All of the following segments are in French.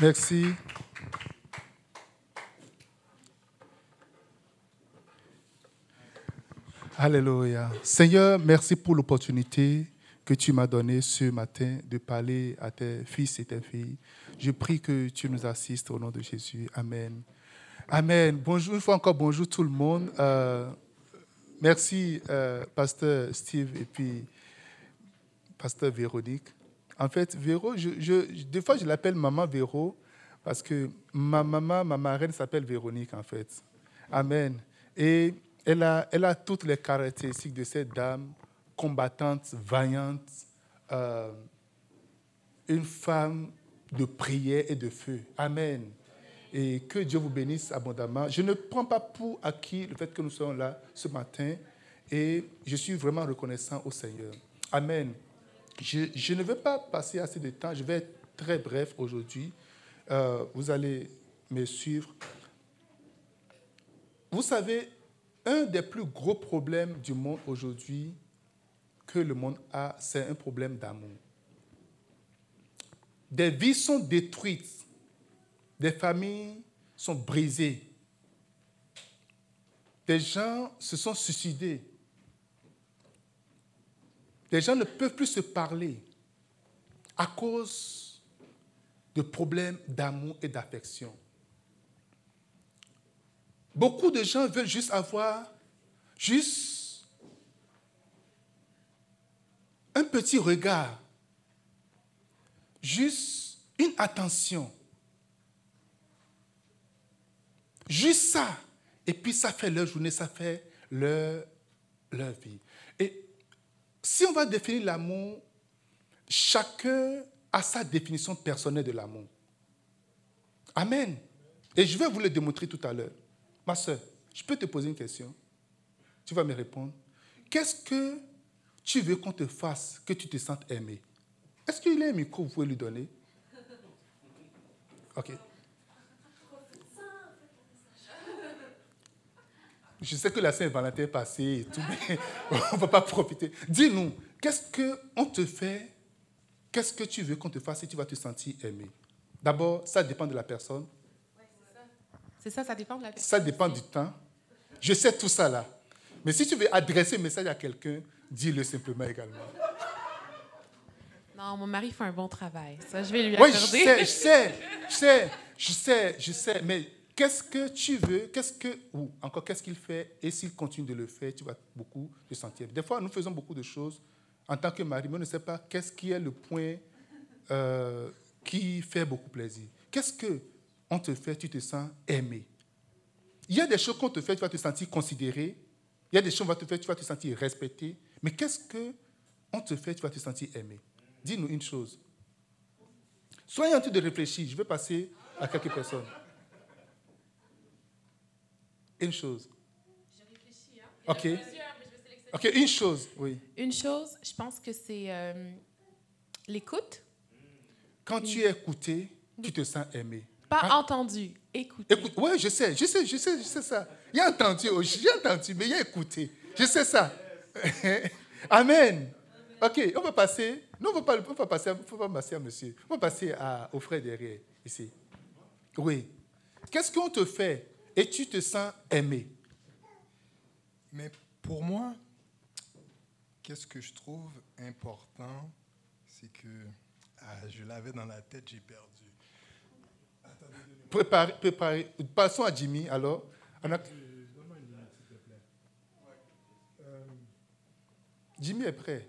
Merci. Alléluia. Seigneur, merci pour l'opportunité que tu m'as donnée ce matin de parler à tes fils et tes filles. Je prie que tu nous assistes au nom de Jésus. Amen. Amen. Bonjour, une fois encore, bonjour tout le monde. Euh, merci, euh, Pasteur Steve et puis Pasteur Véronique. En fait, Véro, des fois, je l'appelle Maman Véro parce que ma maman, ma marraine s'appelle Véronique, en fait. Amen. Et elle a, elle a toutes les caractéristiques de cette dame combattante, vaillante, euh, une femme de prière et de feu. Amen. Et que Dieu vous bénisse abondamment. Je ne prends pas pour acquis le fait que nous soyons là ce matin et je suis vraiment reconnaissant au Seigneur. Amen. Je, ne vais pas passer assez de temps, je vais être très bref aujourd'hui. Euh, vous allez me suivre. Vous savez, un des plus gros problèmes du monde aujourd'hui que le monde a, c'est un problème d'amour. Des vies sont détruites, des familles sont brisées, des gens se sont suicidés, des gens ne peuvent plus se parler à cause de problèmes d'amour et d'affection. Beaucoup de gens veulent juste avoir juste un petit regard, juste une attention. Juste ça. Et puis ça fait leur journée, ça fait leur, leur vie. Si on va définir l'amour, chacun a sa définition personnelle de l'amour. Amen. Et je vais vous le démontrer tout à l'heure. Ma soeur, je peux te poser une question Tu vas me répondre. Qu'est-ce que tu veux qu'on te fasse que tu te sentes aimé? Est-ce qu'il a un micro, vous pouvez lui donner? Ok. Je sais que la Saint-Valentin est passée et tout, mais on ne va pas profiter. Dis-nous, qu'est-ce qu'on te fait Qu'est-ce que tu veux qu'on te fasse et tu vas te sentir aimé? D'abord, ça dépend de la personne. C'est ça, ça dépend de la personne. Ça dépend du temps. Je sais tout ça là. Mais si tu veux adresser un message à quelqu'un, dis-le simplement également. Non, mon mari fait un bon travail. Ça, je vais lui Oui, accorder. je sais, je sais, je sais, je sais, je sais. Mais qu'est-ce que tu veux Qu'est-ce que, ou encore qu'est-ce qu'il fait Et s'il continue de le faire, tu vas beaucoup te sentir. Des fois, nous faisons beaucoup de choses en tant que mari, mais on ne sait pas qu'est-ce qui est le point euh, qui fait beaucoup plaisir. Qu'est-ce que on te fait, tu te sens aimé? Il y a des choses qu'on te fait, tu vas te sentir considéré. Il y a des choses qu'on va te faire, tu vas te sentir respecté. Mais qu'est-ce que on te fait, tu vas te sentir aimé? Dis-nous une chose. Soyez en train de réfléchir. Je vais passer à quelques personnes. Une chose. OK. OK, une chose, oui. Une chose, je pense que c'est euh, l'écoute. Quand tu es écouté, tu te sens aimé. Pas Hein? entendu, écouter. Écoute, ouais, je sais, je sais, je sais, je sais ça. Il y a entendu, j'ai entendu, mais il y a écouté. Je sais ça. Amen. Ok, on va passer. Non, on va pas, on va passer, à- faut pas passer à monsieur. On va passer à, au frère derrière, ici. Oui. Qu'est-ce qu'on te fait et tu te sens aimé Mais pour moi, qu'est-ce que je trouve important, c'est que ah, je l'avais dans la tête, j'ai perdu. Préparez, préparez. Passons à Jimmy, alors. A- Jimmy est prêt.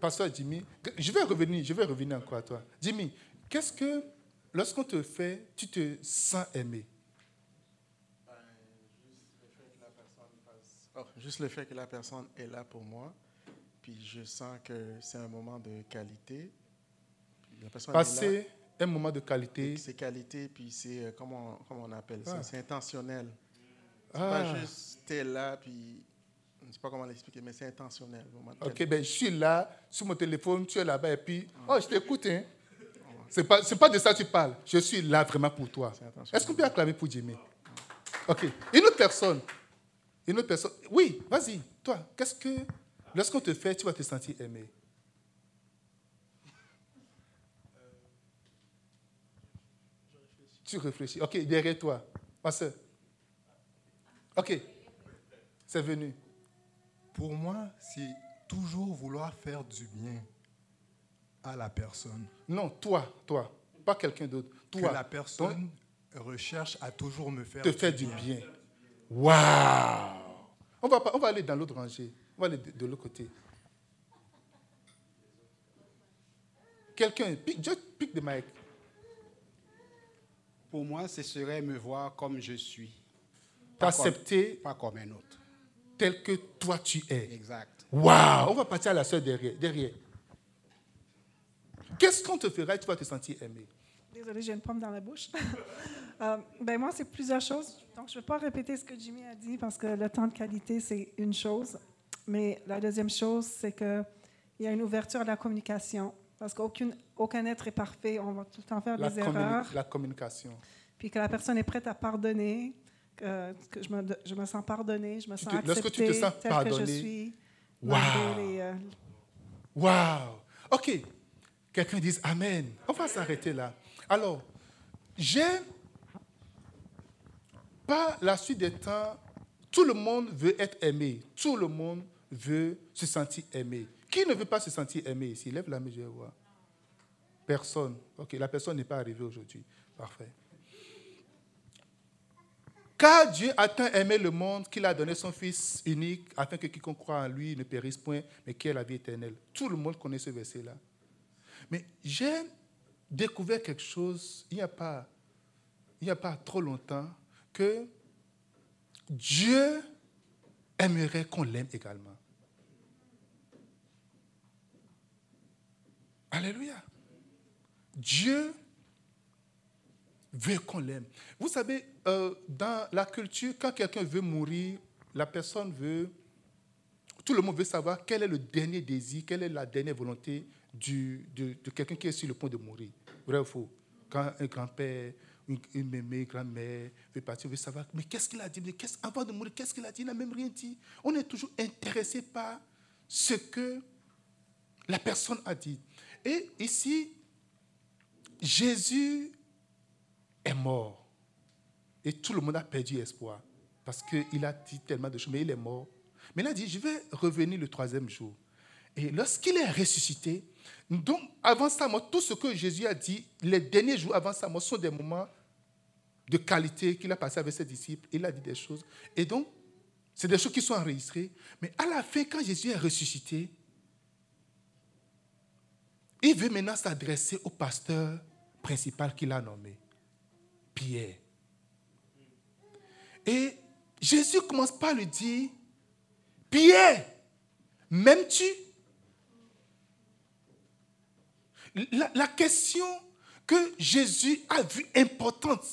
Passons à Jimmy. Je vais revenir, je vais revenir encore à toi. Jimmy, qu'est-ce que, lorsqu'on te fait, tu te sens aimé? Oh, juste le fait que la personne est là pour moi, puis je sens que c'est un moment de qualité. La personne est là, Passer un moment de qualité. c'est qualité, puis c'est, euh, comment, comment on appelle ça, Ah. c'est intentionnel. C'est Ah. pas juste t'es là, puis je ne sais pas comment l'expliquer, mais c'est intentionnel. Ok, ben je suis là, sur mon téléphone, tu es là-bas, et puis, oh, je t'écoute, hein. C'est pas, c'est pas de ça que tu parles. Je suis là vraiment pour toi. Est-ce qu'on peut acclamer pour Jimmy? Ok. Une autre personne. Une autre personne. Oui, vas-y. Toi, qu'est-ce que, lorsqu'on te fait, tu vas te sentir aimé? Tu réfléchis. Ok, derrière toi. Ma soeur. Ok. C'est venu. Pour moi, c'est toujours vouloir faire du bien à la personne. Non, toi, toi. Pas quelqu'un d'autre. Toi. Que la personne recherche à toujours me faire te du faire du bien. Waouh! On va, on va aller dans l'autre rangée. On va aller de, de l'autre côté. Quelqu'un, pick, just pick the mic. Pour moi, ce serait me voir comme je suis. Pas T'accepter pas comme un autre. tel que toi tu es. Exact. Waouh! On va partir à la soeur derrière. derrière. Qu'est-ce qu'on te fera? Et tu vas te sentir aimé? Désolée, j'ai une pomme dans la bouche. Euh, ben moi, c'est plusieurs choses. Donc, je ne vais pas répéter ce que Jimmy a dit parce que le temps de qualité, c'est une chose. Mais la deuxième chose, c'est qu'il y a une ouverture à la communication. Parce qu'aucun aucun être est parfait. On va tout le temps faire La, des erreurs. la communication. Puis que la personne est prête à pardonner, que, que je, me, je me sens pardonnée, je me sens te- lorsque tu te acceptée sens telle que je suis. wow. les, euh, Waouh! OK. Quelqu'un dise Amen. On va s'arrêter là. Alors, j'aime pas la suite des temps. Tout le monde veut être aimé. Tout le monde veut se sentir aimé. Qui ne veut pas se sentir aimé ici? Lève la main, je vais voir. Personne. OK, la personne n'est pas arrivée aujourd'hui. Parfait. Car Dieu a tant aimé le monde qu'il a donné son Fils unique afin que quiconque croit en lui ne périsse point, mais qu'il ait la vie éternelle. Tout le monde connaît ce verset-là. Mais j'ai découvert quelque chose il n'y a pas, il n'y a pas trop longtemps que Dieu aimerait qu'on l'aime également. Alléluia. Dieu veut qu'on l'aime. Vous savez, euh, dans la culture, quand quelqu'un veut mourir, la personne veut, tout le monde veut savoir quel est le dernier désir, quelle est la dernière volonté du- de, de quelqu'un qui est sur le point de mourir. Vrai ou faux? Quand un grand-père, une, une mémé, grand-mère veut partir, veut savoir, mais qu'est-ce qu'il a dit? Mais Avant de mourir, qu'est-ce qu'il a dit? Il n'a même rien dit. On est toujours intéressé par ce que la personne a dit. Et ici, Jésus est mort. Et tout le monde a perdu espoir. Parce qu'il a dit tellement de choses, mais il est mort. Mais il a dit, je vais revenir le troisième jour. Et lorsqu'il est ressuscité, donc avant sa mort, tout ce que Jésus a dit, les derniers jours avant sa mort, sont des moments de qualité qu'il a passé avec ses disciples. Il a dit des choses. Et donc, c'est des choses qui sont enregistrées. Mais à la fin, quand Jésus est ressuscité, il veut maintenant s'adresser au pasteur principal qu'il a nommé, Pierre. Et Jésus commence par lui dire, Pierre, m'aimes-tu? La, question que Jésus a vue importante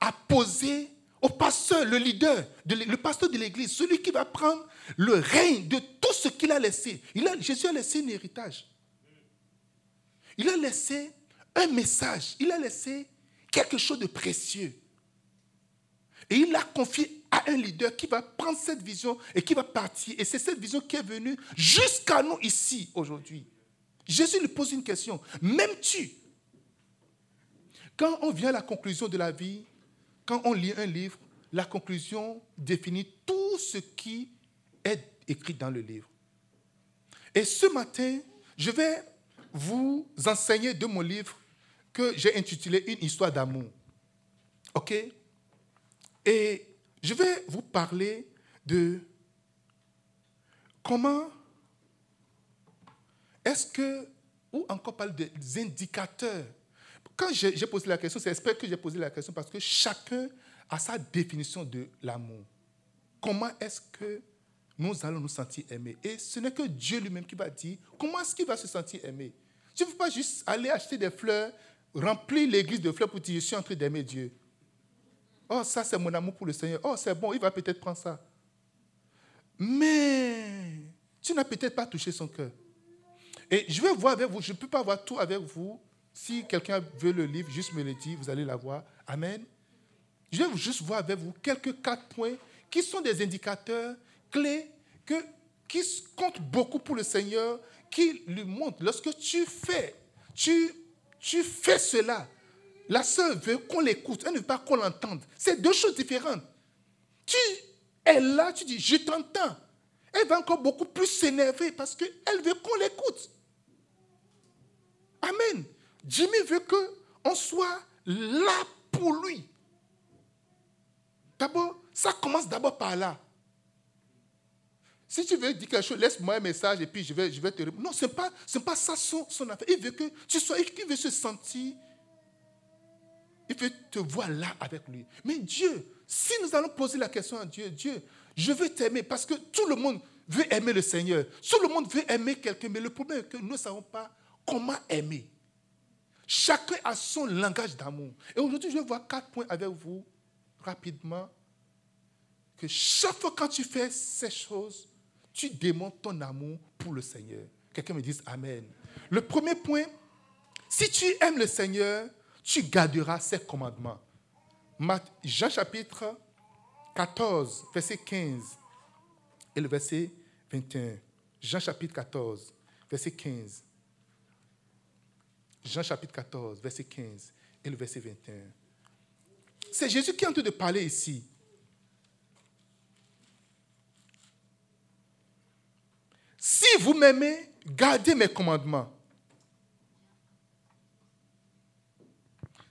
à poser au pasteur, le leader, le pasteur de l'église, celui qui va prendre le règne de tout ce qu'il a laissé. Il a, Jésus a laissé un héritage. Il a laissé un message. Il a laissé quelque chose de précieux. Et il l'a confié à un leader qui va prendre cette vision et qui va partir. Et c'est cette vision qui est venue jusqu'à nous ici aujourd'hui. Jésus lui pose une question. M'aimes-tu? Quand on vient à la conclusion de la vie, quand on lit un livre, la conclusion définit tout ce qui est écrit dans le livre. Et ce matin, je vais vous enseigner de mon livre que j'ai intitulé Une histoire d'amour. OK? Et je vais vous parler de comment est-ce que, ou encore parler des indicateurs? Quand j'ai posé la question, c'est exprès que j'ai posé la question parce que chacun a sa définition de l'amour. Comment est-ce que nous allons nous sentir aimés? Et ce n'est que Dieu lui-même qui va dire comment est-ce qu'il va se sentir aimé? Tu ne peux pas juste aller acheter des fleurs, remplir l'église de fleurs pour dire je suis en train d'aimer Dieu. Oh, ça c'est mon amour pour le Seigneur. Oh, c'est bon, il va peut-être prendre ça. Mais tu n'as peut-être pas touché son cœur. Et je vais voir avec vous, je ne peux pas voir tout avec vous. Si quelqu'un veut le livre, juste me le dit, vous allez l'avoir. Amen. Je vais juste voir avec vous quelques quatre points qui sont des indicateurs clés que, qui comptent beaucoup pour le Seigneur, qui lui montrent, lorsque tu fais, tu, tu fais cela, La sœur veut qu'on l'écoute, elle ne veut pas qu'on l'entende. C'est deux choses différentes. Tu es là, tu dis, je t'entends. Elle va encore beaucoup plus s'énerver parce qu'elle veut qu'on l'écoute. Amen. Jimmy veut qu'on soit là pour lui. D'abord, ça commence d'abord par là. Si tu veux dire quelque chose, laisse-moi un message et puis je vais, je vais te répondre. Non, ce n'est pas, pas ça son, son, affaire. Il veut que tu sois, il veut se sentir, il veut te voir là avec lui. Mais Dieu, si nous allons poser la question à Dieu, Dieu, je veux t'aimer parce que tout le monde veut aimer le Seigneur. Tout le monde veut aimer quelqu'un, mais le problème est que nous ne savons pas comment aimer? Chacun a son langage d'amour. Et aujourd'hui, je vais voir quatre points avec vous rapidement. Que chaque fois quand tu fais ces choses, tu démontres ton amour pour le Seigneur. Quelqu'un me dise Amen. Le premier point, si tu aimes le Seigneur, tu garderas ses commandements. Jean chapitre 14, verset 15 et le verset 21. Jean chapitre 14, verset 15. Jean chapitre 14, verset 15 et le verset 21. C'est Jésus qui est en train de parler ici. Si vous m'aimez, gardez mes commandements.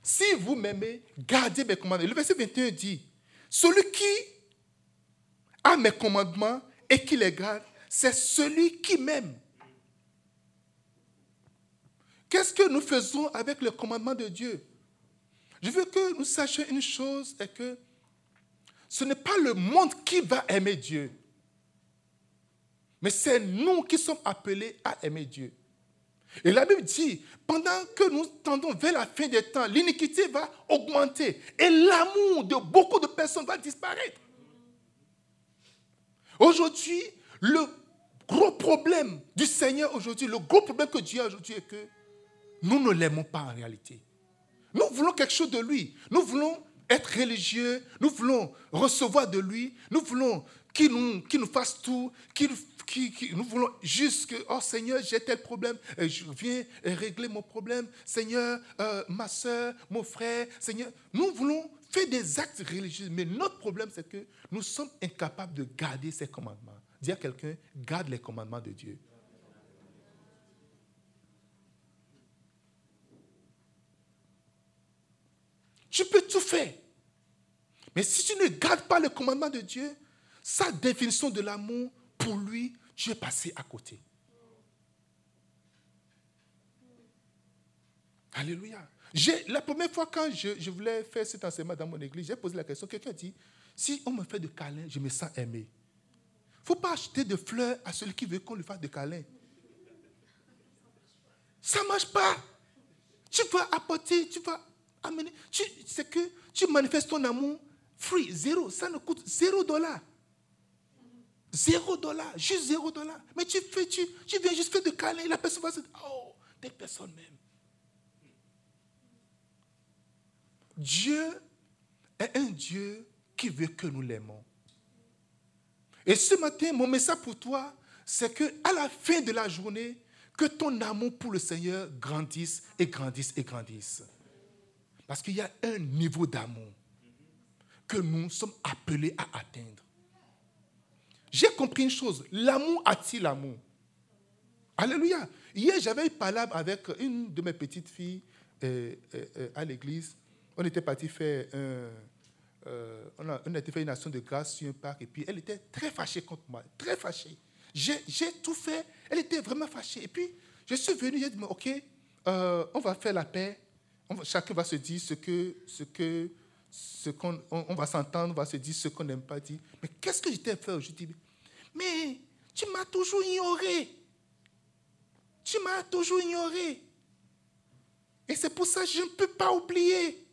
Si vous m'aimez, gardez mes commandements. Le verset 21 dit, celui qui a mes commandements et qui les garde, c'est celui qui m'aime. Qu'est-ce que nous faisons avec le commandement de Dieu? Je veux que nous sachions une chose, c'est que ce n'est pas le monde qui va aimer Dieu. Mais c'est nous qui sommes appelés à aimer Dieu. Et la Bible dit, pendant que nous tendons vers la fin des temps, l'iniquité va augmenter et l'amour de beaucoup de personnes va disparaître. Aujourd'hui, le gros problème du Seigneur aujourd'hui, le gros problème que Dieu a aujourd'hui est que nous ne l'aimons pas en réalité. Nous voulons quelque chose de lui. Nous voulons être religieux. Nous voulons recevoir de lui. Nous voulons qu'il nous, fasse tout, nous voulons juste que, oh Seigneur, j'ai tel problème, et je viens régler mon problème. Seigneur, euh, ma soeur, mon frère, Seigneur, nous voulons faire des actes religieux, mais notre problème, c'est que nous sommes incapables de garder ces commandements. Dire à quelqu'un, garde les commandements de Dieu. Tu peux tout faire. Mais si tu ne gardes pas le commandement de Dieu, sa définition de l'amour pour lui, tu es passé à côté. Alléluia. La première fois quand je, voulais faire cet enseignement dans mon église, j'ai posé la question. Quelqu'un dit, si on me fait de câlins, je me sens aimé. Il ne faut pas acheter de fleurs à celui qui veut qu'on lui fasse de câlins. Ça ne marche pas. Tu vas apporter, tu vas C'est que tu manifestes ton amour free, zéro. Ça ne coûte zéro dollar. Zéro dollar, juste zéro dollar. Mais tu, fais, tu, tu viens juste faire de câlin, la personne va se dire, oh, telle personne même. Dieu est un Dieu qui veut que nous l'aimons. Et ce matin, mon message pour toi, c'est que à la fin de la journée, que ton amour pour le Seigneur grandisse et grandisse et grandisse. Parce qu'il y a un niveau d'amour que nous sommes appelés à atteindre. J'ai compris une chose, l'amour attire l'amour. Alléluia. Hier, j'avais parlé avec une de mes petites filles euh, euh, euh, à l'église. On était parti faire un, on, a, été faire une action de grâce sur un parc et puis elle était très fâchée contre moi, très fâchée. J'ai tout fait, elle était vraiment fâchée. Et puis, je suis venu, j'ai dit, OK, on va faire la paix. Chacun va se dire ce que, ce que ce qu'on on, va s'entendre, on va se dire ce qu'on n'aime pas dire. Mais qu'est-ce que je t'ai fait aujourd'hui? Mais tu m'as toujours ignoré. Tu m'as toujours ignoré. Et c'est pour ça que je ne peux pas oublier.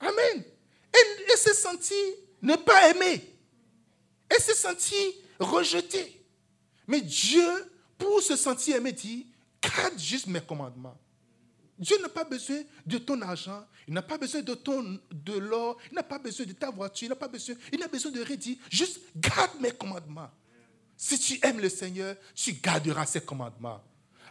Amen. Elle, s'est sentie ne pas aimer. Elle s'est sentie rejetée. Mais Dieu, pour se sentir aimé, dit, garde juste mes commandements. Dieu n'a pas besoin de ton argent, il n'a pas besoin de ton de l'or, il n'a pas besoin de ta voiture, il n'a pas besoin, il besoin de rien. Juste garde mes commandements. Si tu aimes le Seigneur, tu garderas ses commandements.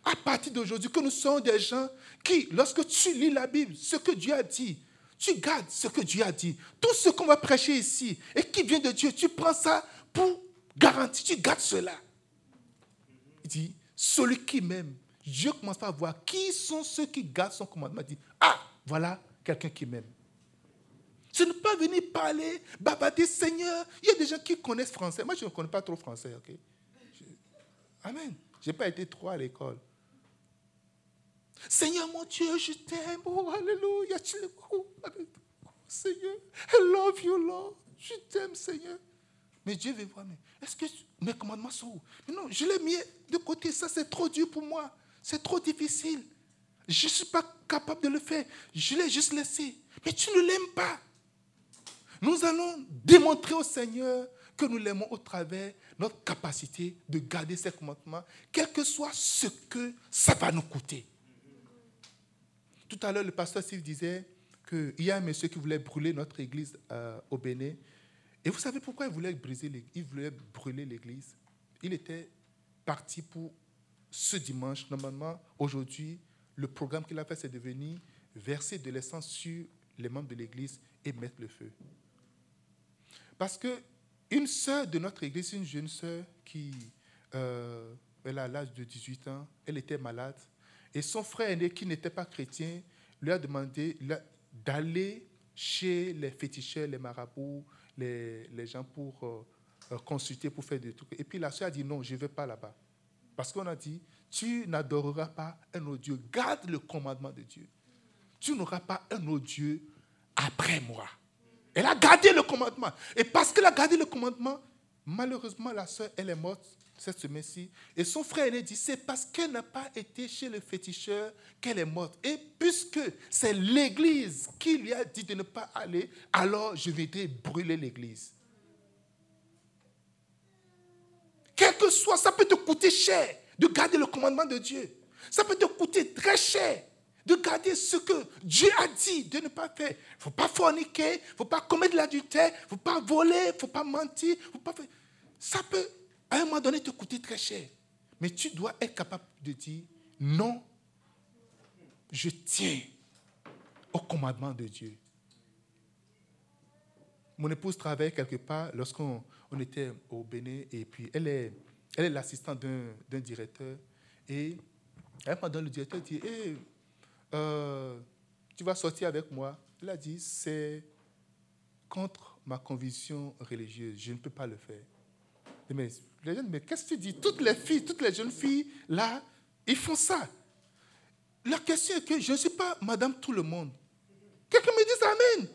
à partir d'aujourd'hui, que nous soyons des gens qui, lorsque tu lis la Bible, ce que Dieu a dit, tu gardes ce que Dieu a dit. Tout ce qu'on va prêcher ici et qui vient de Dieu, tu prends ça pour garantir, tu gardes cela. Il dit, celui qui m'aime, Dieu commence à voir qui sont ceux qui gardent son commandement. Il dit, ah, voilà quelqu'un qui m'aime. Ce n'est pas venir parler, babader, Seigneur. Il y a des gens qui connaissent français. Moi, je ne connais pas trop français? Amen. Je n'ai pas été trop à l'école. Seigneur mon Dieu, je t'aime. Oh, alléluia. Seigneur, I love you, Lord. Je t'aime, Seigneur. Mais Dieu veut voir, est-ce que mes commandements sont où? Non, je l'ai mis de côté. Ça, c'est trop dur pour moi. C'est trop difficile. Je ne suis pas capable de le faire. Je l'ai juste laissé. Mais tu ne l'aimes pas. Nous allons démontrer au Seigneur que nous l'aimons au travers notre capacité de garder ses commandements, quel que soit ce que ça va nous coûter. Tout à l'heure, le pasteur Steve disait qu'il y a un monsieur qui voulait brûler notre église euh, au Bénin. Et vous savez pourquoi il voulait, briser il voulait brûler l'église? Il était parti pour ce dimanche. Normalement, aujourd'hui, le programme qu'il a fait, c'est de venir verser de l'essence sur les membres de l'église et mettre le feu. Parce que une sœur de notre église, une jeune sœur qui euh, elle a l'âge de 18 ans, elle était malade. Et son frère aîné, qui n'était pas chrétien, lui a demandé d'aller chez les féticheurs, les marabouts, les, gens pour euh, euh, consulter, pour faire des trucs. Et puis la sœur a dit non, je ne vais pas là-bas. Parce qu'on a dit, tu n'adoreras pas un autre Dieu. Garde le commandement de Dieu. Tu n'auras pas un autre Dieu après moi. Elle a gardé le commandement. Et parce qu'elle a gardé le commandement, malheureusement, la soeur, elle est morte cette semaine-ci. Et son frère aîné dit, c'est parce qu'elle n'a pas été chez le féticheur qu'elle est morte. Et puisque c'est l'Église qui lui a dit de ne pas aller, alors je vais brûler l'Église. Quel que soit, ça peut te coûter cher de garder le commandement de Dieu. Ça peut te coûter très cher de garder ce que Dieu a dit de ne pas faire. Il ne faut pas forniquer, il ne faut pas commettre l'adultère, il ne faut pas voler, il ne faut pas mentir. Ça peut, à un moment donné, te coûter très cher. Mais tu dois être capable de dire, non, je tiens au commandement de Dieu. Mon épouse travaille quelque part lorsqu'on on était au Bénin et puis elle est elle est l'assistante d'un directeur et à un moment le directeur dit, hey, euh, tu vas sortir avec moi. Elle a dit, c'est contre ma conviction religieuse, je ne peux pas le faire. Mais les jeunes, mais qu'est-ce que tu dis? Toutes les filles, toutes les jeunes filles, là, ils font ça. La question est que je ne suis pas madame tout le monde. Quelqu'un me dit Amen.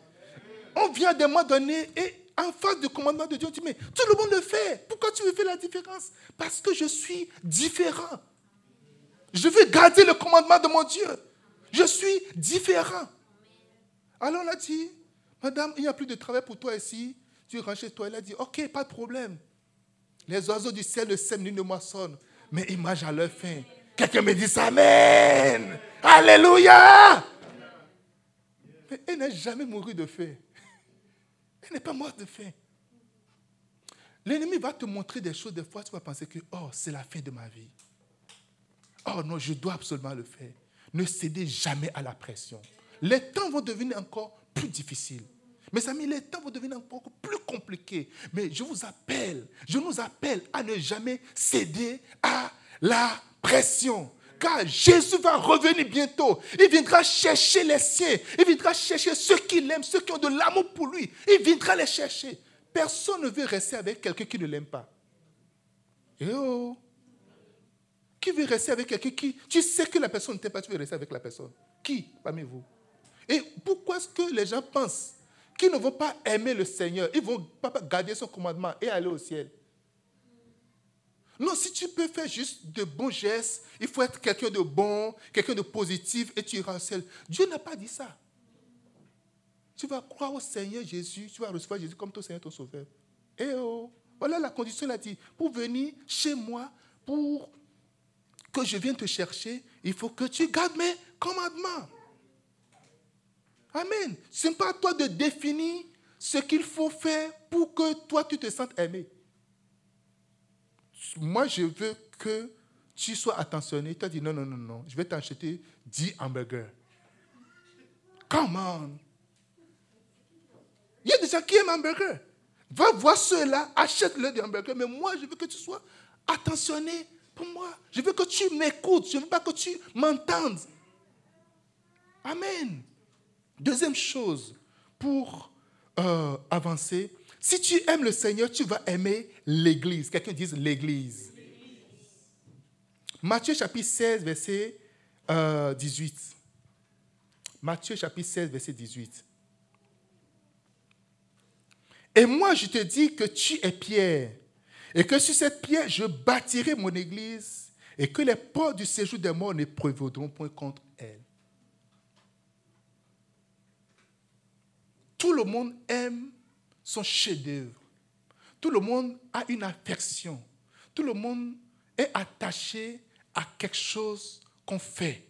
On vient d'un moment donné et en face du commandement de Dieu, on dit, mais tout le monde le fait. Pourquoi tu veux faire la différence? Parce que je suis différent. Je veux garder le commandement de mon Dieu. Je suis différent. Alors on a dit, Madame, il n'y a plus de travail pour toi ici. Tu rentres chez toi. Elle a dit, OK, pas de problème. Les oiseaux du ciel ne sèment ni ne moissonnent, mais ils mangent à leur faim. Quelqu'un me dit Amen. Alléluia. Mais elle n'a jamais mouru de faim. Elle n'est pas morte de faim. L'ennemi va te montrer des choses, des fois tu vas penser que, oh, c'est la fin de ma vie. Oh non, je dois absolument le faire. Ne cédez jamais à la pression. Les temps vont devenir encore plus difficiles. Mes amis, les temps vont devenir encore plus compliqués. Mais je vous appelle, je nous appelle à ne jamais céder à la pression. Car Jésus va revenir bientôt. Il viendra chercher les siens. Il viendra chercher ceux qui l'aiment, ceux qui ont de l'amour pour lui. Il viendra les chercher. Personne ne veut rester avec quelqu'un qui ne l'aime pas. Eh oh. Qui veut rester avec quelqu'un qui... Tu sais que la personne ne t'aime pas, tu veux rester avec la personne. Qui parmi vous? Et pourquoi est-ce que les gens pensent qu'ils ne vont pas aimer le Seigneur? Ils vont pas garder son commandement et aller au ciel. Non, si tu peux faire juste de bons gestes, il faut être quelqu'un de bon, quelqu'un de positif et tu iras ciel. Dieu n'a pas dit ça. Tu vas croire au Seigneur Jésus, tu vas recevoir Jésus comme ton Seigneur, ton Sauveur. Et eh oh, voilà la condition, il a dit, pour venir chez moi, pour que je vienne te chercher, il faut que tu gardes mes commandements. Amen. Ce n'est pas à toi de définir ce qu'il faut faire pour que toi tu te sentes aimé. Moi, je veux que tu sois attentionné. Tu as dit non, non, non, non, je vais t'acheter 10 hamburgers. Come on. Il y a des gens qui aiment hamburgers. Va voir ceux-là, achète-le des hamburgers. Mais moi, je veux que tu sois attentionné pour moi. Je veux que tu m'écoutes. Je ne veux pas que tu m'entendes. Amen. Deuxième chose, pour euh, avancer, si tu aimes le Seigneur, tu vas aimer l'Église. Quelqu'un dise l'Église. Matthieu chapitre 16, verset 18. Euh, Matthieu chapitre 16, verset 18. Et moi, je te dis que tu es Pierre, et que sur cette pierre, je bâtirai mon église, et que les portes du séjour des morts ne prévaudront point contre elle. Tout le monde aime son chef-d'œuvre. Tout le monde a une affection. Tout le monde est attaché à quelque chose qu'on fait.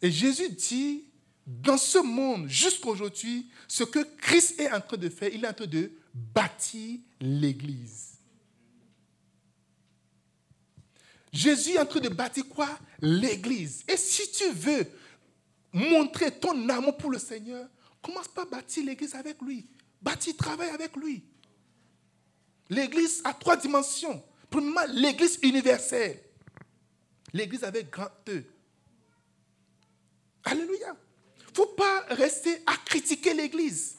Et Jésus dit, dans ce monde, jusqu'à aujourd'hui, ce que Christ est en train de faire, il est en train de bâtir l'Église. Jésus est en train de bâtir quoi? L'Église. Et si tu veux montrer ton amour pour le Seigneur, commence par bâtir l'Église avec lui. Bâtir, travaille avec lui. L'Église a trois dimensions. Premièrement, l'Église universelle. L'Église avec grand E. Alléluia. Il ne faut pas rester à critiquer l'Église,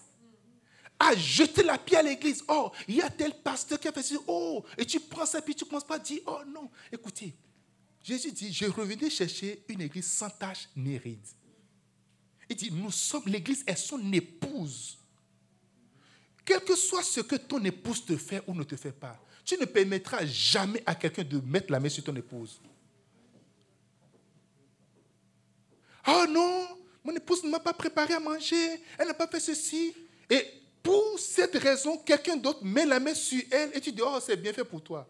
à jeter la pierre à l'Église. Oh, il y a tel pasteur qui a fait ça. Oh, et tu prends ça, puis tu ne commences pas à dire, oh non. Écoutez, Jésus dit, je revenais chercher une Église sans tache ni ride. Il dit, nous sommes, l'Église est son épouse. Quel que soit ce que ton épouse te fait ou ne te fait pas, tu ne permettras jamais à quelqu'un de mettre la main sur ton épouse. Oh non, mon épouse ne m'a pas préparé à manger, elle n'a pas fait ceci. Et pour cette raison, quelqu'un d'autre met la main sur elle et tu dis, oh, c'est bien fait pour toi.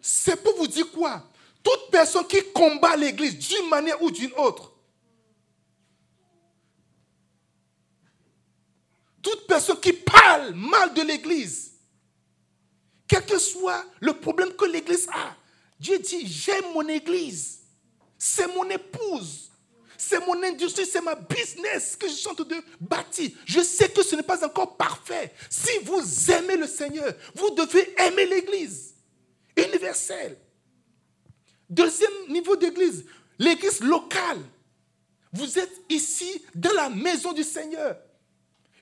C'est pour vous dire quoi? Toute personne qui combat l'Église d'une manière ou d'une autre, toute personne qui parle mal de l'Église, quel que soit le problème que l'Église a, Dieu dit, j'aime mon Église, c'est mon épouse, c'est mon industrie, c'est ma business que je suis en train de bâtir. Je sais que ce n'est pas encore parfait. Si vous aimez le Seigneur, vous devez aimer l'Église universelle. Deuxième niveau d'église, l'église locale. Vous êtes ici dans la maison du Seigneur.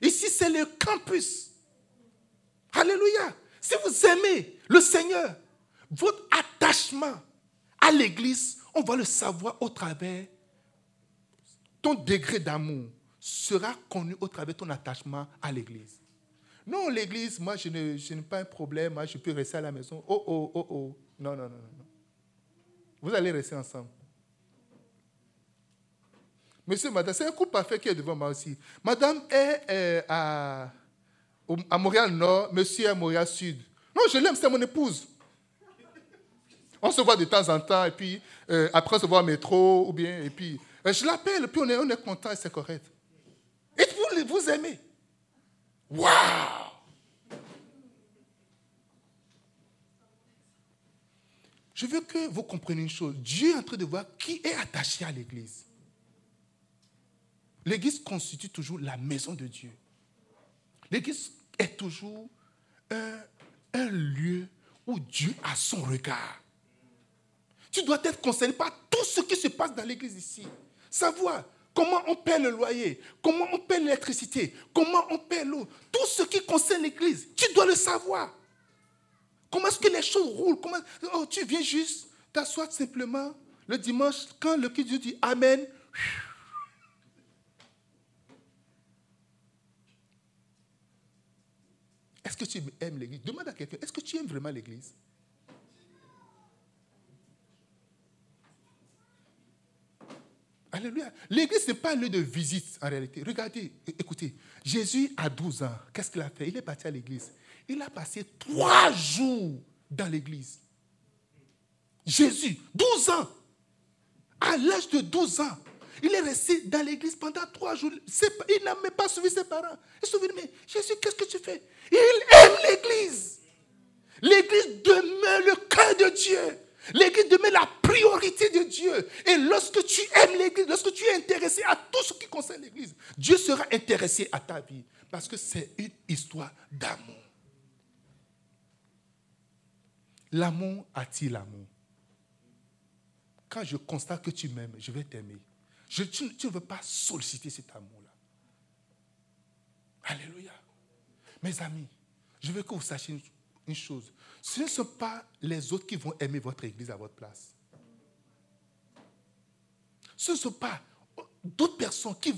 Ici, c'est le campus. Alléluia. Si vous aimez le Seigneur, votre attachement à l'église, on va le savoir au travers. Ton degré d'amour sera connu au travers de ton attachement à l'église. Non, l'église, moi, je n'ai pas un problème, moi, je peux rester à la maison. Oh, oh, oh, oh. Non, non, non, non. Vous allez rester ensemble. Monsieur, madame, c'est un couple parfait qui est devant moi aussi. Madame est euh, à, à Montréal-Nord, monsieur est à Montréal-Sud. Non, je l'aime, c'est mon épouse. On se voit de temps en temps, et puis euh, après on se voit au métro, ou bien, et puis euh, je l'appelle, puis on est, on est content et c'est correct. Et vous, vous aimez? Waouh! Je veux que vous compreniez une chose. Dieu est en train de voir qui est attaché à l'Église. L'Église constitue toujours la maison de Dieu. L'Église est toujours un, lieu où Dieu a son regard. Tu dois être concerné par tout ce qui se passe dans l'Église ici. Savoir comment on paie le loyer, comment on paie l'électricité, comment on paie l'eau. Tout ce qui concerne l'Église, tu dois le savoir. Comment est-ce que les choses roulent? Comment... Oh, tu viens juste t'asseoir simplement le dimanche quand le Dieu dit Amen. Est-ce que tu aimes l'église? Demande à quelqu'un, est-ce que tu aimes vraiment l'église? Alléluia. L'église, ce n'est pas un lieu de visite en réalité. Regardez, écoutez, Jésus a 12 ans. Qu'est-ce qu'il a fait? Il est parti à l'église. Il a passé trois jours dans l'église. Jésus, 12 ans. À l'âge de 12 ans, il est resté dans l'église pendant trois jours. Il n'a même pas suivi ses parents. Il se dit, mais Jésus, qu'est-ce que tu fais? Il aime l'église. L'église demeure le cœur de Dieu. L'église demeure la priorité de Dieu. Et lorsque tu aimes l'église, lorsque tu es intéressé à tout ce qui concerne l'église, Dieu sera intéressé à ta vie. Parce que c'est une histoire d'amour. L'amour attire l'amour. Quand je constate que tu m'aimes, je vais t'aimer. Tu, tu ne veux pas solliciter cet amour-là. Alléluia. Mes amis, je veux que vous sachiez une chose. Ce ne sont pas les autres qui vont aimer votre église à votre place. Ce ne sont pas d'autres personnes qui,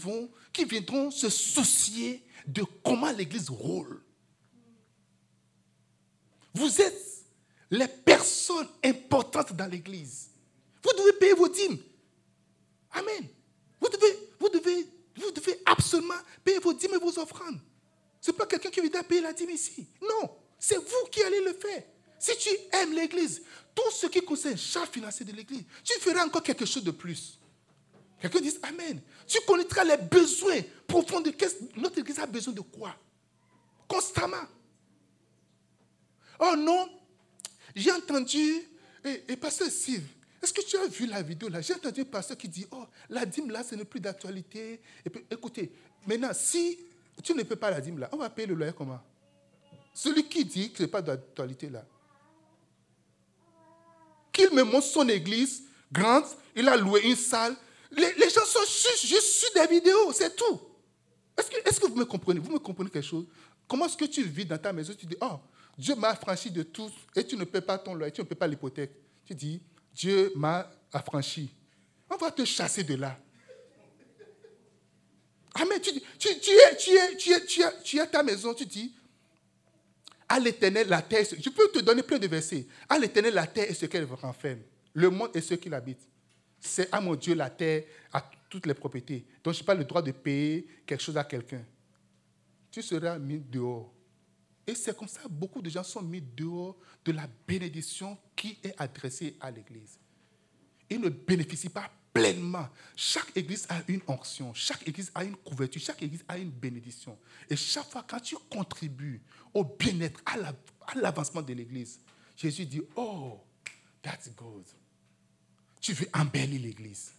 qui viendront se soucier de comment l'église roule. Vous êtes les personnes importantes dans l'église. Vous devez payer vos dîmes. Amen. Vous devez, vous devez, vous devez absolument payer vos dîmes et vos offrandes. Ce n'est pas quelqu'un qui vient payer la dîme ici. Non, c'est vous qui allez le faire. Si tu aimes l'église, tout ce qui concerne charge financier de l'église, tu feras encore quelque chose de plus. Quelqu'un dit Amen. Tu connaîtras les besoins profonds de notre église a besoin de quoi? Constamment. Oh non, j'ai entendu, et, et pasteur Steve, est-ce que tu as vu la vidéo là? J'ai entendu un pasteur qui dit, oh, la dîme là, ce n'est plus d'actualité. Écoutez, maintenant, si tu ne peux pas la dîme là, on va payer le loyer comment? Celui qui dit que ce n'est pas d'actualité là. Qu'il me montre son église grande, il a loué une salle. Les, gens sont juste sur des vidéos, c'est tout. Est-ce que, que vous me comprenez? Vous me comprenez quelque chose? Comment est-ce que tu vis dans ta maison Tu dis, oh, Dieu m'a affranchi de tout et tu ne paies pas ton loyer, tu ne paies pas l'hypothèque. Tu dis, Dieu m'a affranchi. On va te chasser de là. Amen. Tu, tu, tu, es, tu, es, tu, es, tu, tu ta maison, tu dis, à l'éternel, la terre, je peux te donner plein de versets. À l'éternel, la terre est ce qu'elle renferme. Le monde est ce qu'il habite. C'est à mon Dieu la terre, à toutes les propriétés. Donc je n'ai pas le droit de payer quelque chose à quelqu'un. Tu seras mis dehors. Et c'est comme ça beaucoup de gens sont mis dehors de la bénédiction qui est adressée à l'Église. Ils ne bénéficient pas pleinement. Chaque église a une onction, chaque église a une couverture, chaque église a une bénédiction. Et chaque fois, quand tu contribues au bien-être, à l'avancement de l'église, Jésus dit, oh, that's good. Tu veux embellir l'église.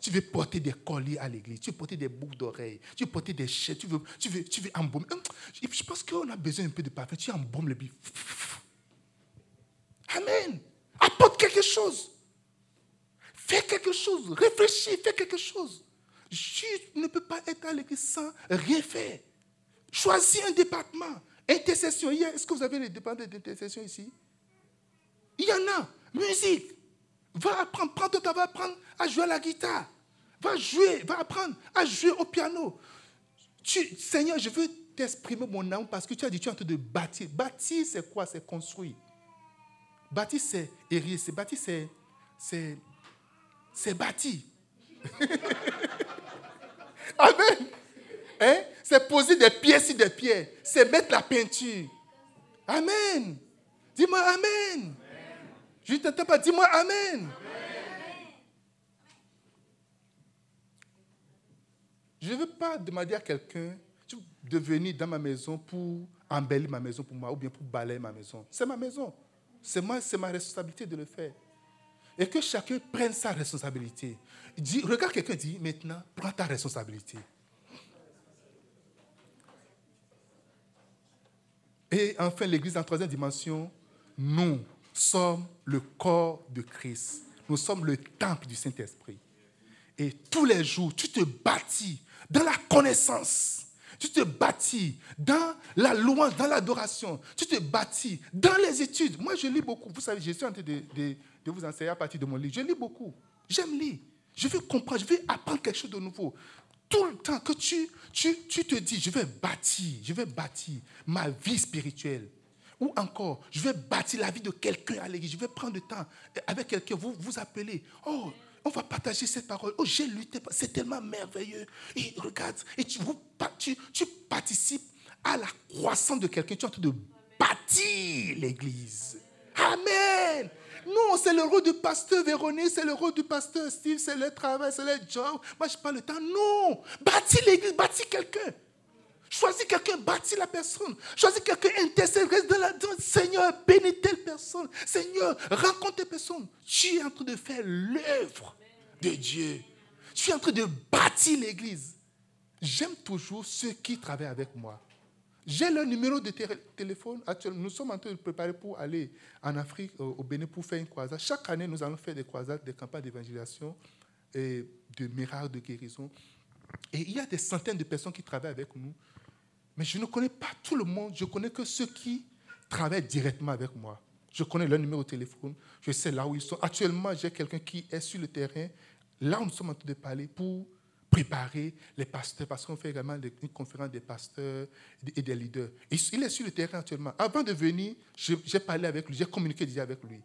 Tu veux porter des colliers à l'église. Tu veux porter des boucles d'oreilles. Tu veux porter des chaises. Tu veux, tu veux, tu veux embaumer. Je pense qu'on a besoin un peu de parfum. Tu embaumes le bif. Amen. Apporte quelque chose. Fais quelque chose. Réfléchis. Fais quelque chose. Tu ne peux pas être à l'église sans rien faire. Choisis un département. Intercession. Est-ce que vous avez les départements d'intercession ici? Il y en a. Musique. Va apprendre, prends temps, va apprendre à jouer à la guitare. Va jouer, va apprendre à jouer au piano. Tu, Seigneur, je veux t'exprimer mon âme parce que tu as dit tu es en train de bâtir. Bâtir, c'est quoi? C'est construire. Bâtir, c'est. C'est bâtir, c'est, c'est, bâtir. Amen. Hein? C'est poser des pièces sur des pierres. C'est mettre la peinture. Amen. Dis-moi Amen. Je ne t'entends pas. Dis-moi Amen. Je ne veux pas demander à quelqu'un de venir dans ma maison pour embellir ma maison pour moi ou bien pour balayer ma maison. C'est ma maison. C'est moi, c'est ma responsabilité de le faire. Et que chacun prenne sa responsabilité. Regarde quelqu'un dit maintenant, prends ta responsabilité. Et enfin, l'Église en troisième dimension, nous, sommes le corps de Christ. Nous sommes le temple du Saint-Esprit. Et tous les jours, tu te bâtis dans la connaissance. Tu te bâtis dans la louange, dans l'adoration. Tu te bâtis dans les études. Moi, je lis beaucoup. Vous savez, je suis en train de, vous enseigner à partir de mon livre. Je lis beaucoup. J'aime lire. Je veux comprendre. Je veux apprendre quelque chose de nouveau. Tout le temps que tu, tu, tu te dis, je vais bâtir, je vais bâtir ma vie spirituelle. Ou encore, je vais bâtir la vie de quelqu'un à l'église. Je vais prendre le temps avec quelqu'un, vous vous appelez. Oh, on va partager cette parole. Oh, j'ai lutté. C'est tellement merveilleux. Et regarde, et tu, tu, tu participes à la croissance de quelqu'un. Tu es en train de bâtir l'église. Amen. Non, c'est le rôle du pasteur Véronique, c'est le rôle du pasteur Steve, c'est le travail, c'est le job. Moi, je pas le temps. Non. Bâtis l'église, bâtis quelqu'un. Choisis quelqu'un, bâtis la personne. Choisis quelqu'un, intercède, reste dans la Seigneur, bénis telle personne. Seigneur, rencontre telle personne. Tu es en train de faire l'œuvre de Dieu. Tu es en train de bâtir l'église. J'aime toujours ceux qui travaillent avec moi. J'ai leur numéro de té- téléphone actuellement. Nous sommes en train de préparer pour aller en Afrique, au au Bénin, pour faire une croisade. Chaque année, nous allons faire des croisades, des campagnes d'évangélisation et de miracles, de guérison. Et il y a des centaines de personnes qui travaillent avec nous. Mais je ne connais pas tout le monde. Je connais que ceux qui travaillent directement avec moi. Je connais leur numéro de téléphone. Je sais là où ils sont. Actuellement, j'ai quelqu'un qui est sur le terrain, là nous sommes en train de parler, pour préparer les pasteurs, parce qu'on fait également une conférence des pasteurs et des leaders. Il est sur le terrain actuellement. Avant de venir, j'ai parlé avec lui, j'ai communiqué déjà avec lui.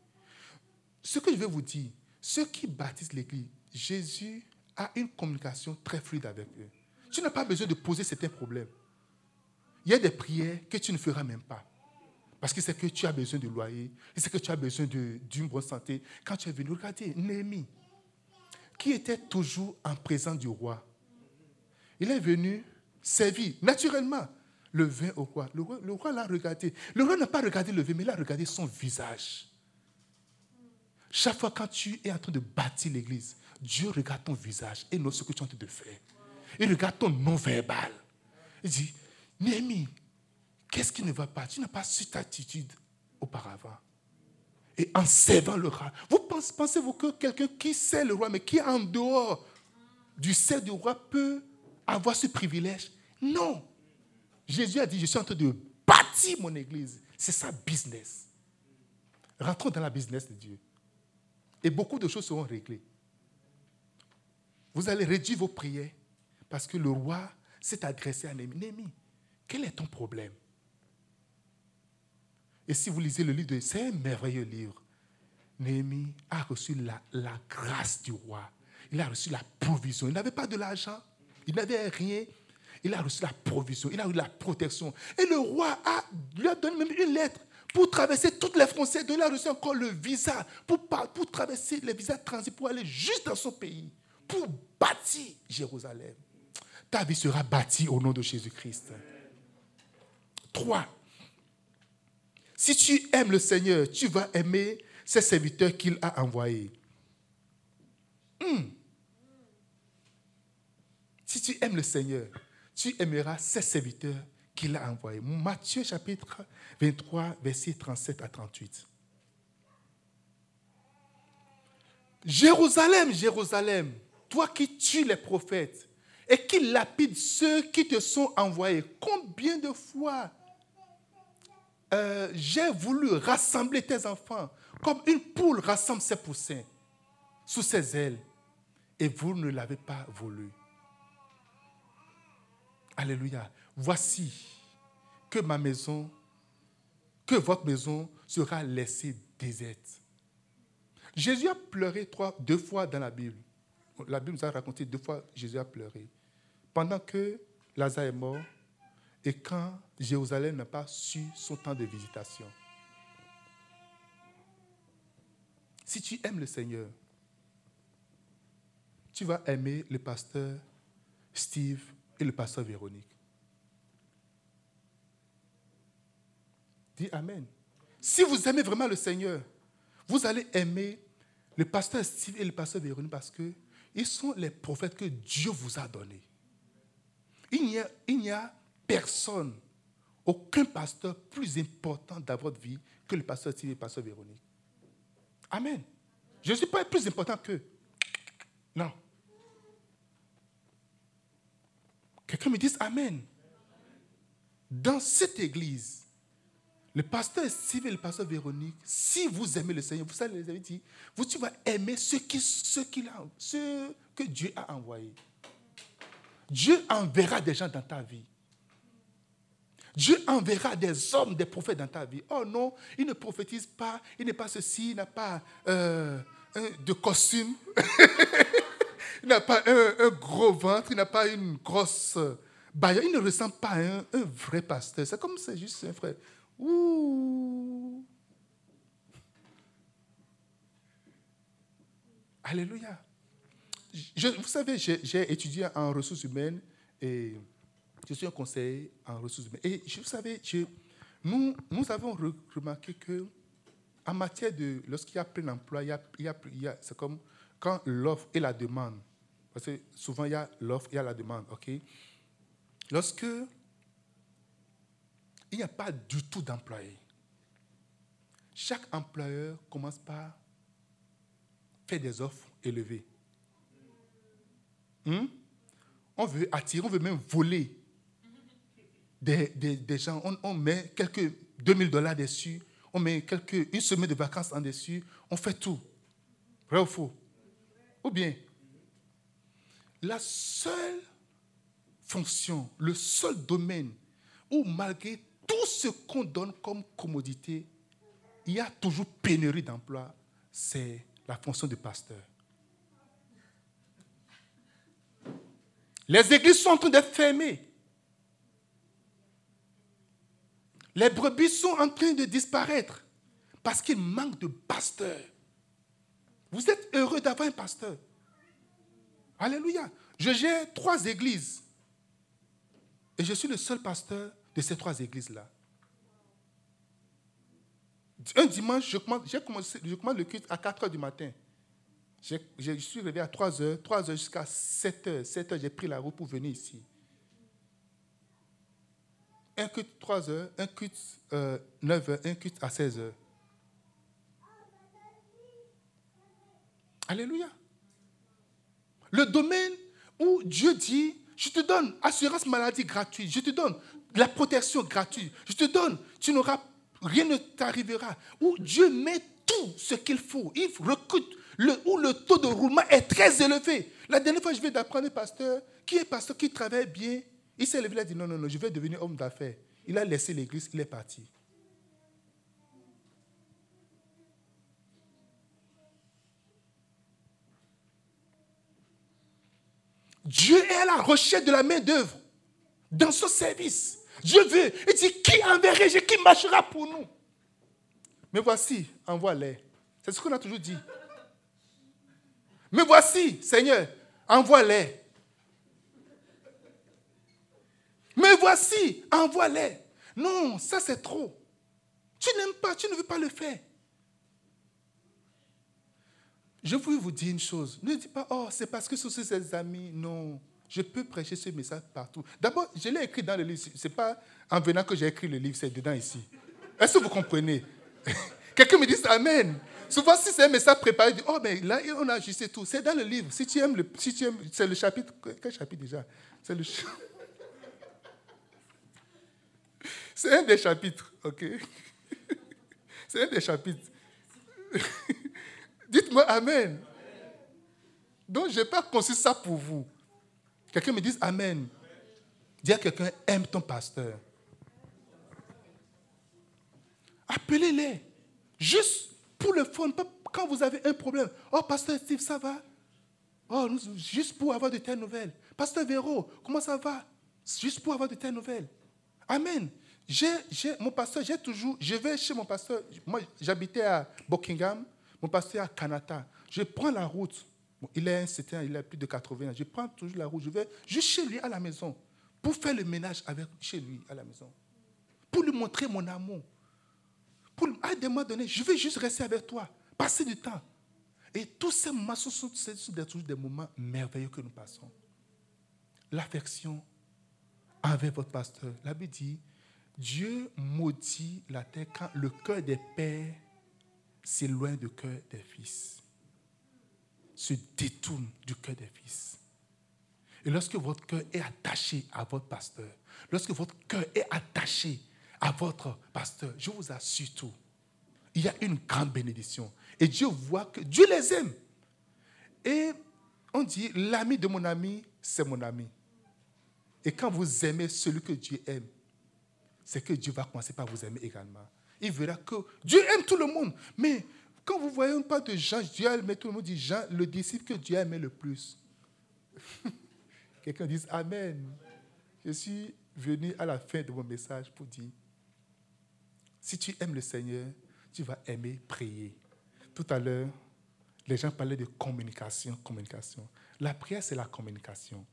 Ce que je vais vous dire, ceux qui baptisent l'Église, Jésus a une communication très fluide avec eux. Tu n'as pas besoin de poser certains problèmes. Il y a des prières que tu ne feras même pas. Parce que c'est que tu as besoin de loyer, c'est que tu as besoin d'une bonne santé. Quand tu es venu, regardez, Néhémie, qui était toujours en présence du roi. Il est venu servir naturellement le vin au roi. Le roi, l'a regardé. Le roi n'a pas regardé le vin, mais il a regardé son visage. Chaque fois quand tu es en train de bâtir l'église, Dieu regarde ton visage et non ce que tu es en train de faire. Il regarde ton non-verbal. Il dit, Néhémie, qu'est-ce qui ne va pas? Tu n'as pas su ta attitude auparavant. Et en servant le roi, vous pensez, pensez-vous que quelqu'un qui sert le roi, mais qui est en dehors du sert du roi, peut avoir ce privilège? Non. Jésus a dit, je suis en train de bâtir mon église. C'est ça business. Rentrons dans la business de Dieu. Et beaucoup de choses seront réglées. Vous allez réduire vos prières parce que le roi s'est adressé à Néhémie. Néhémie, quel est ton problème? Et si vous lisez le livre de... C'est un merveilleux livre. Néhémie a reçu la, grâce du roi. Il a reçu la provision. Il n'avait pas de l'argent. Il n'avait rien. Il a reçu la provision. Il a eu la protection. Et le roi a, lui a donné même une lettre pour traverser toutes les. Donc il a reçu encore le visa pour, pour traverser les visas de transit pour aller juste dans son pays. Pour bâtir Jérusalem. Ta vie sera bâtie au nom de Jésus-Christ. Trois. Si tu aimes le Seigneur, tu vas aimer ses serviteurs qu'il a envoyés. Hmm. Si tu aimes le Seigneur, tu aimeras ses serviteurs qu'il a envoyés. Matthieu chapitre 23, versets 37 à 38. Jérusalem, Jérusalem, toi qui tues les prophètes et qui lapides ceux qui te sont envoyés, combien de fois euh, j'ai voulu rassembler tes enfants comme une poule rassemble ses poussins sous ses ailes et vous ne l'avez pas voulu. Alléluia. Voici que ma maison, que votre maison sera laissée déserte. Jésus a pleuré deux fois dans la Bible. La Bible nous a raconté deux fois Jésus a pleuré. Pendant que Lazare est mort et quand Jérusalem n'a pas su son temps de visitation. Si tu aimes le Seigneur, tu vas aimer le pasteur Steve et le pasteur Véronique. Dis Amen. Si vous aimez vraiment le Seigneur, vous allez aimer le pasteur Steve et le pasteur Véronique parce que ils sont les prophètes que Dieu vous a donnés. Il n'y a, il n'y a personne, aucun pasteur plus important dans votre vie que le pasteur Steve et le pasteur Véronique. Amen. Je ne suis pas plus important qu'eux. Non. Quelqu'un me dise Amen. Dans cette église, le pasteur Steve et le pasteur Véronique, si vous aimez le Seigneur, vous savez, les avez dit, vous tu vas aimer ceux, qui, ceux que Dieu a envoyés. Dieu enverra des gens dans ta vie. Dieu enverra des hommes, des prophètes dans ta vie. Oh non, il ne prophétise pas, il n'est pas ceci, il n'a pas euh, de costume, il n'a pas un, gros ventre, il n'a pas une grosse baille. Il ne ressemble pas à un, vrai pasteur. C'est comme c'est juste un frère. Ouh. Alléluia. Vous savez, j'ai étudié en ressources humaines et Je suis un conseiller en ressources humaines. Et je- vous savez, nous, avons re- remarqué que en matière de. Lorsqu'il y a plein d'emplois, il y a, il c'est comme quand l'offre et la demande. Parce que souvent, il y a l'offre, il y a la demande. OK? Lorsque il n'y a pas du tout d'employés, chaque employeur commence par faire des offres élevées. Hmm? On veut attirer, on veut même voler des, gens. On, on met quelques 2000 dollars dessus, on met quelques, une semaine de vacances en dessus, on fait tout. Vrai ou faux? Ou bien, la seule fonction, le seul domaine où malgré tout ce qu'on donne comme commodité, il y a toujours pénurie d'emplois, c'est la fonction de pasteur. Les églises sont en train d'être fermées. Les brebis sont en train de disparaître parce qu'il manque de pasteurs. Vous êtes heureux d'avoir un pasteur. Alléluia. Je gère trois églises. Et je suis le seul pasteur de ces trois églises-là. Un dimanche, je commence, le culte à 4 heures du matin. Je suis réveillé à 3 heures, 3 heures jusqu'à 7 heures. 7 heures, j'ai pris la route pour venir ici. Un culte 3 heures, un culte euh, 9 heures, un culte à 16 heures. Alléluia. Le domaine où Dieu dit, je te donne assurance maladie gratuite, je te donne la protection gratuite, je te donne, tu n'auras, rien ne t'arrivera. Où Dieu met tout ce qu'il faut. Il recrute, où le taux de roulement est très élevé. La dernière fois, je vais d'apprendre pasteur, qui est pasteur, qui travaille bien? Il s'est levé, il a dit, non, non, non, je vais devenir homme d'affaires. Il a laissé l'église, il est parti. Dieu est à la recherche de la main-d'œuvre dans ce service. Dieu veut. Il dit Qui enverrai-je Qui marchera pour nous Mais voici, envoie-les. C'est ce qu'on a toujours dit. Mais voici, Seigneur, envoie-les. Mais voici, envoie-les. Non, ça c'est trop. Tu n'aimes pas, tu ne veux pas le faire. Je voulais vous dire une chose. Ne dites pas, oh, c'est parce que ce sont ses amis. Non, je peux prêcher ce message partout. D'abord, je l'ai écrit dans le livre. Ce n'est pas en venant que j'ai écrit le livre, c'est dedans ici. Est-ce que vous comprenez? Quelqu'un me dit Amen. Souvent, si c'est un message préparé, dit, oh, mais là, on a ajusté tout. C'est dans le livre. Si tu aimes, si tu aimes, c'est le chapitre. Quel chapitre déjà? C'est le. ch- C'est un des chapitres, ok? C'est un des chapitres. Dites-moi Amen. Donc, je n'ai pas conçu ça pour vous. Quelqu'un me dise Amen. Dis à quelqu'un, aime ton pasteur. Appelez-les. Juste pour le fun. Quand vous avez un problème. Oh, pasteur Steve, ça va? Oh, juste pour avoir de telles nouvelles. Pasteur Véro, comment ça va? Juste pour avoir de telles nouvelles. Amen. Mon pasteur, j'ai toujours, je vais chez mon pasteur. Moi, j'habitais à Buckingham, mon pasteur à Canada. Je prends la route. Il, est, c'était, il a plus de 80 ans. Je prends toujours la route. Je vais juste chez lui à la maison pour faire le ménage avec, chez lui à la maison. Pour lui montrer mon amour. Pour, à des moments donnés, je vais juste rester avec toi, passer du temps. Et tous ces moments sont, sont- toujours des moments merveilleux que nous passons. L'affection avec votre pasteur. La Bible dit, Dieu maudit la terre quand le cœur des pères s'éloigne du cœur des fils, se détourne du cœur des fils. Et lorsque votre cœur est attaché à votre pasteur, lorsque votre cœur est attaché à votre pasteur, je vous assure tout, il y a une grande bénédiction. Et Dieu voit que Dieu les aime. Et on dit, l'ami de mon ami, c'est mon ami. Et quand vous aimez celui que Dieu aime, c'est que Dieu va commencer par vous aimer également. Il verra que Dieu aime tout le monde. Mais quand vous voyez pas de Jean, Dieu aime tout le monde, dit Jean, le disciple que Dieu aimait le plus. Quelqu'un dit Amen. Je suis venu à la fin de mon message pour dire, si tu aimes le Seigneur, tu vas aimer prier. Tout à l'heure, les gens parlaient de communication, communication. La prière, c'est la communication.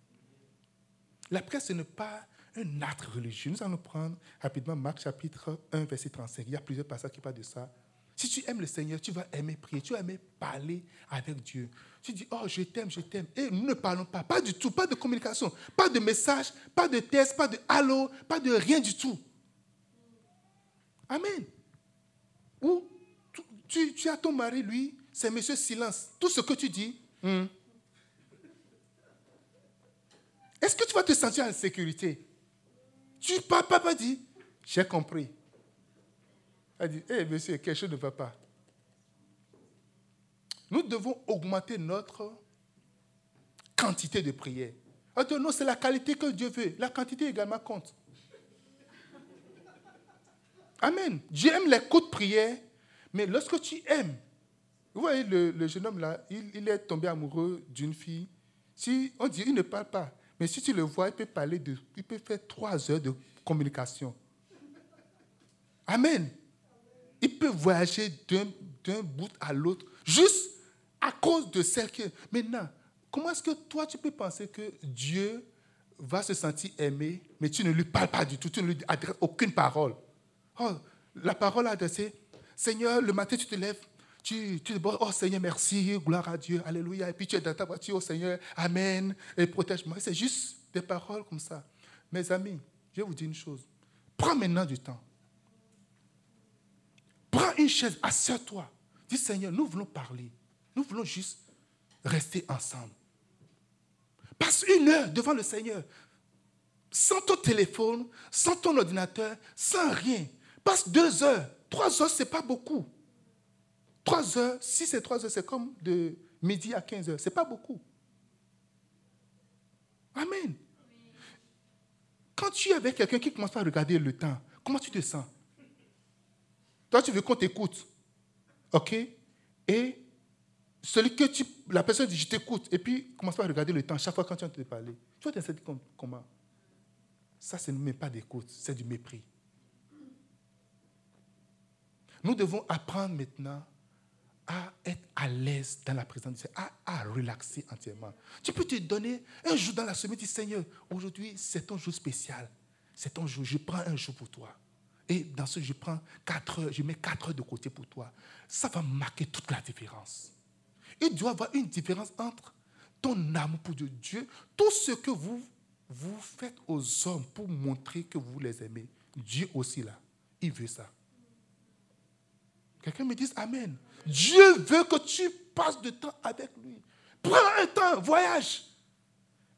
La prière, ce n'est pas un acte religieux. Nous allons prendre rapidement Marc chapitre 1, verset 35. Il y a plusieurs passages qui parlent de ça. Si tu aimes le Seigneur, tu vas aimer prier, tu vas aimer parler avec Dieu. Tu dis, oh, je t'aime, je t'aime. Et nous ne parlons pas, pas du tout, pas de communication, pas de message, pas de test, pas de allô, pas de rien du tout. Amen. Ou tu, tu as ton mari, lui, c'est monsieur silence. Tout ce que tu dis, hmm. est-ce que tu vas te sentir en sécurité? Tu papa, papa dit, j'ai compris. Elle dit, hé monsieur, quelque chose ne va pas. Nous devons augmenter notre quantité de prière. non, c'est la qualité que Dieu veut. La quantité également compte. Amen. Dieu aime les coups de prière, mais lorsque tu aimes, vous voyez le, jeune homme là, il, est tombé amoureux d'une fille. Si on dit, il ne parle pas, mais si tu le vois, il peut parler de, il peut faire trois heures de communication. Amen. Il peut voyager d'un bout à l'autre, juste à cause de celle que. Maintenant, comment est-ce que toi, tu peux penser que Dieu va se sentir aimé, mais tu ne lui parles pas du tout, tu ne lui adresses aucune parole? Oh, la parole adressée, Seigneur, le matin, tu te lèves, tu, tu dis, oh Seigneur, merci, gloire à Dieu, alléluia. Et puis tu es dans ta voiture, oh Seigneur, Amen, et protège-moi. C'est juste des paroles comme ça. Mes amis, je vais vous dire une chose. Prends maintenant du temps. Prends une chaise, assieds-toi. Dis, Seigneur, nous voulons parler. Nous voulons juste rester ensemble. Passe une heure devant le Seigneur. Sans ton téléphone, sans ton ordinateur, sans rien. Passe deux heures. Trois heures, ce n'est pas beaucoup. Trois heures, si c'est trois heures, c'est comme de midi à 15 heures. Ce n'est pas beaucoup. Amen. Quand tu es avec quelqu'un qui commence à regarder le temps, comment tu te sens? Toi, tu veux qu'on t'écoute. OK? Et celui que tu, la personne dit je t'écoute, et puis commence à regarder le temps chaque fois quand tu entends te parler. Tu vas te comment? Ça, ce n'est pas d'écoute, c'est du mépris. Nous devons apprendre maintenant à être à l'aise dans la présence de Dieu, à, à, relaxer entièrement. Tu peux te donner un jour dans la semaine, dis Seigneur, aujourd'hui c'est ton jour spécial. C'est ton jour, je prends un jour pour toi. Et dans ce, je prends quatre heures, je mets quatre heures de côté pour toi. Ça va marquer toute la différence. Il doit y avoir une différence entre ton amour pour Dieu. Tout ce que vous, vous faites aux hommes pour montrer que vous les aimez, Dieu aussi là, il veut ça. Quelqu'un me dit Amen. Dieu veut que tu passes du temps avec lui. Prends un temps, voyage.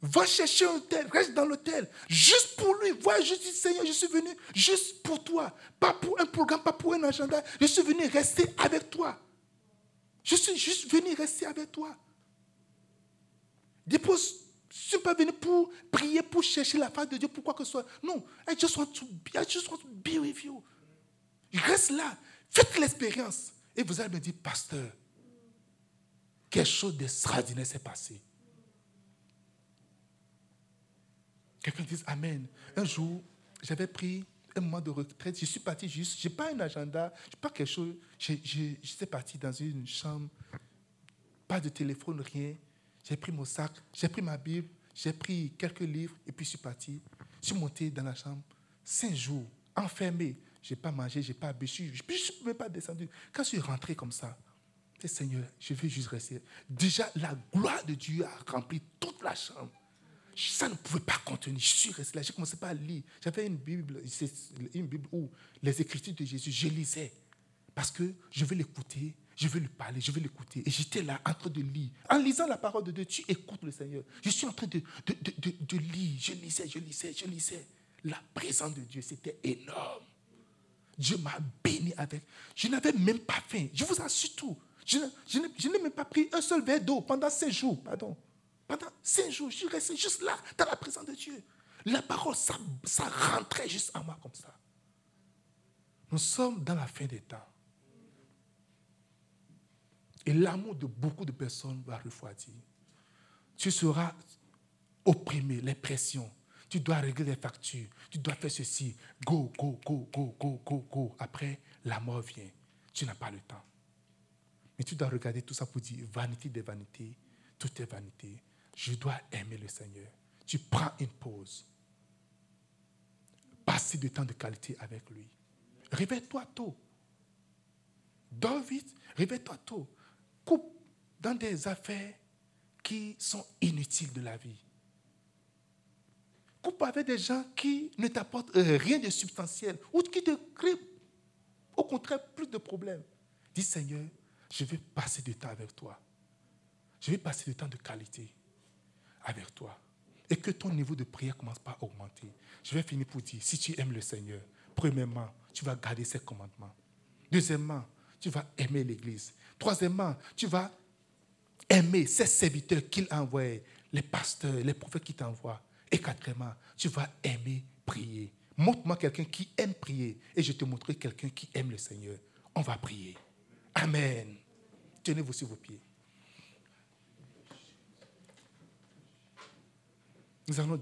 Va chercher un hôtel, reste dans l'hôtel. Juste pour lui. Voyage, je dis Seigneur, je suis venu juste pour toi. Pas pour un programme, pas pour un agenda. Je suis venu rester avec toi. Je suis juste venu rester avec toi. Je ne suis pas venu pour prier, pour chercher la face de Dieu, pour quoi que ce soit. Non, I just want to be, I with you. Reste là. Faites l'expérience. Et vous allez me dire, pasteur, quelque chose d'extraordinaire s'est passé? Quelqu'un dit Amen. Un jour, j'avais pris un moment de retraite. Je suis parti juste, je n'ai pas un agenda, je n'ai pas quelque chose. J'étais parti dans une chambre, pas de téléphone, rien. J'ai pris mon sac, j'ai pris ma Bible, j'ai pris quelques livres et puis je suis parti. Je suis monté dans la chambre, cinq jours, enfermé. Je n'ai pas mangé, je n'ai pas bu, je ne suis même pas descendu. Quand je suis rentré comme ça, je Seigneur, je veux juste rester. Déjà, la gloire de Dieu a rempli toute la chambre. Ça ne pouvait pas contenir. Je suis resté là. J'ai commencé à lire. J'avais une Bible, une Bible où les Écritures de Jésus, je lisais. Parce que je veux l'écouter, je veux lui parler, je veux l'écouter. Et j'étais là en train de lire. En lisant la parole de Dieu, tu écoutes le Seigneur. Je suis en train de lire. Je lisais, je lisais, je lisais. La présence de Dieu, c'était énorme. Dieu m'a béni avec. Je n'avais même pas faim. Je vous assure tout. Je, n'ai même pas pris un seul verre d'eau pendant cinq jours. Pardon. Pendant cinq jours, je suis resté juste là, dans la présence de Dieu. La parole, ça, ça rentrait juste en moi comme ça. Nous sommes dans la fin des temps. Et l'amour de beaucoup de personnes va refroidir. Tu seras opprimé, les pressions, tu dois régler les factures. Tu dois faire ceci. Go, go, go, go, go, go, go. Après, la mort vient. Tu n'as pas le temps. Mais tu dois regarder tout ça pour dire vanité des vanités. Tout est vanité. Je dois aimer le Seigneur. tu prends une pause. Passer du temps de qualité avec lui. Réveille-toi tôt. Dors vite, réveille-toi tôt. Coupe dans des affaires qui sont inutiles de la vie. Coupe avec des gens qui ne t'apportent euh, rien de substantiel ou qui te créent au contraire plus de problèmes. Dis Seigneur, je vais passer du temps avec toi. Je vais passer du temps de qualité avec toi. Et que ton niveau de prière commence pas à augmenter. Je vais finir pour dire, si tu aimes le Seigneur, premièrement, tu vas garder ses commandements. Deuxièmement, tu vas aimer l'Église. Troisièmement, tu vas aimer ces serviteurs qu'il envoie, les pasteurs, les prophètes qui t'envoient. Et quatrièmement, tu vas aimer prier. Montre-moi quelqu'un qui aime prier et je te montrerai quelqu'un qui aime le Seigneur. On va prier. Amen. Tenez-vous sur vos pieds. Nous allons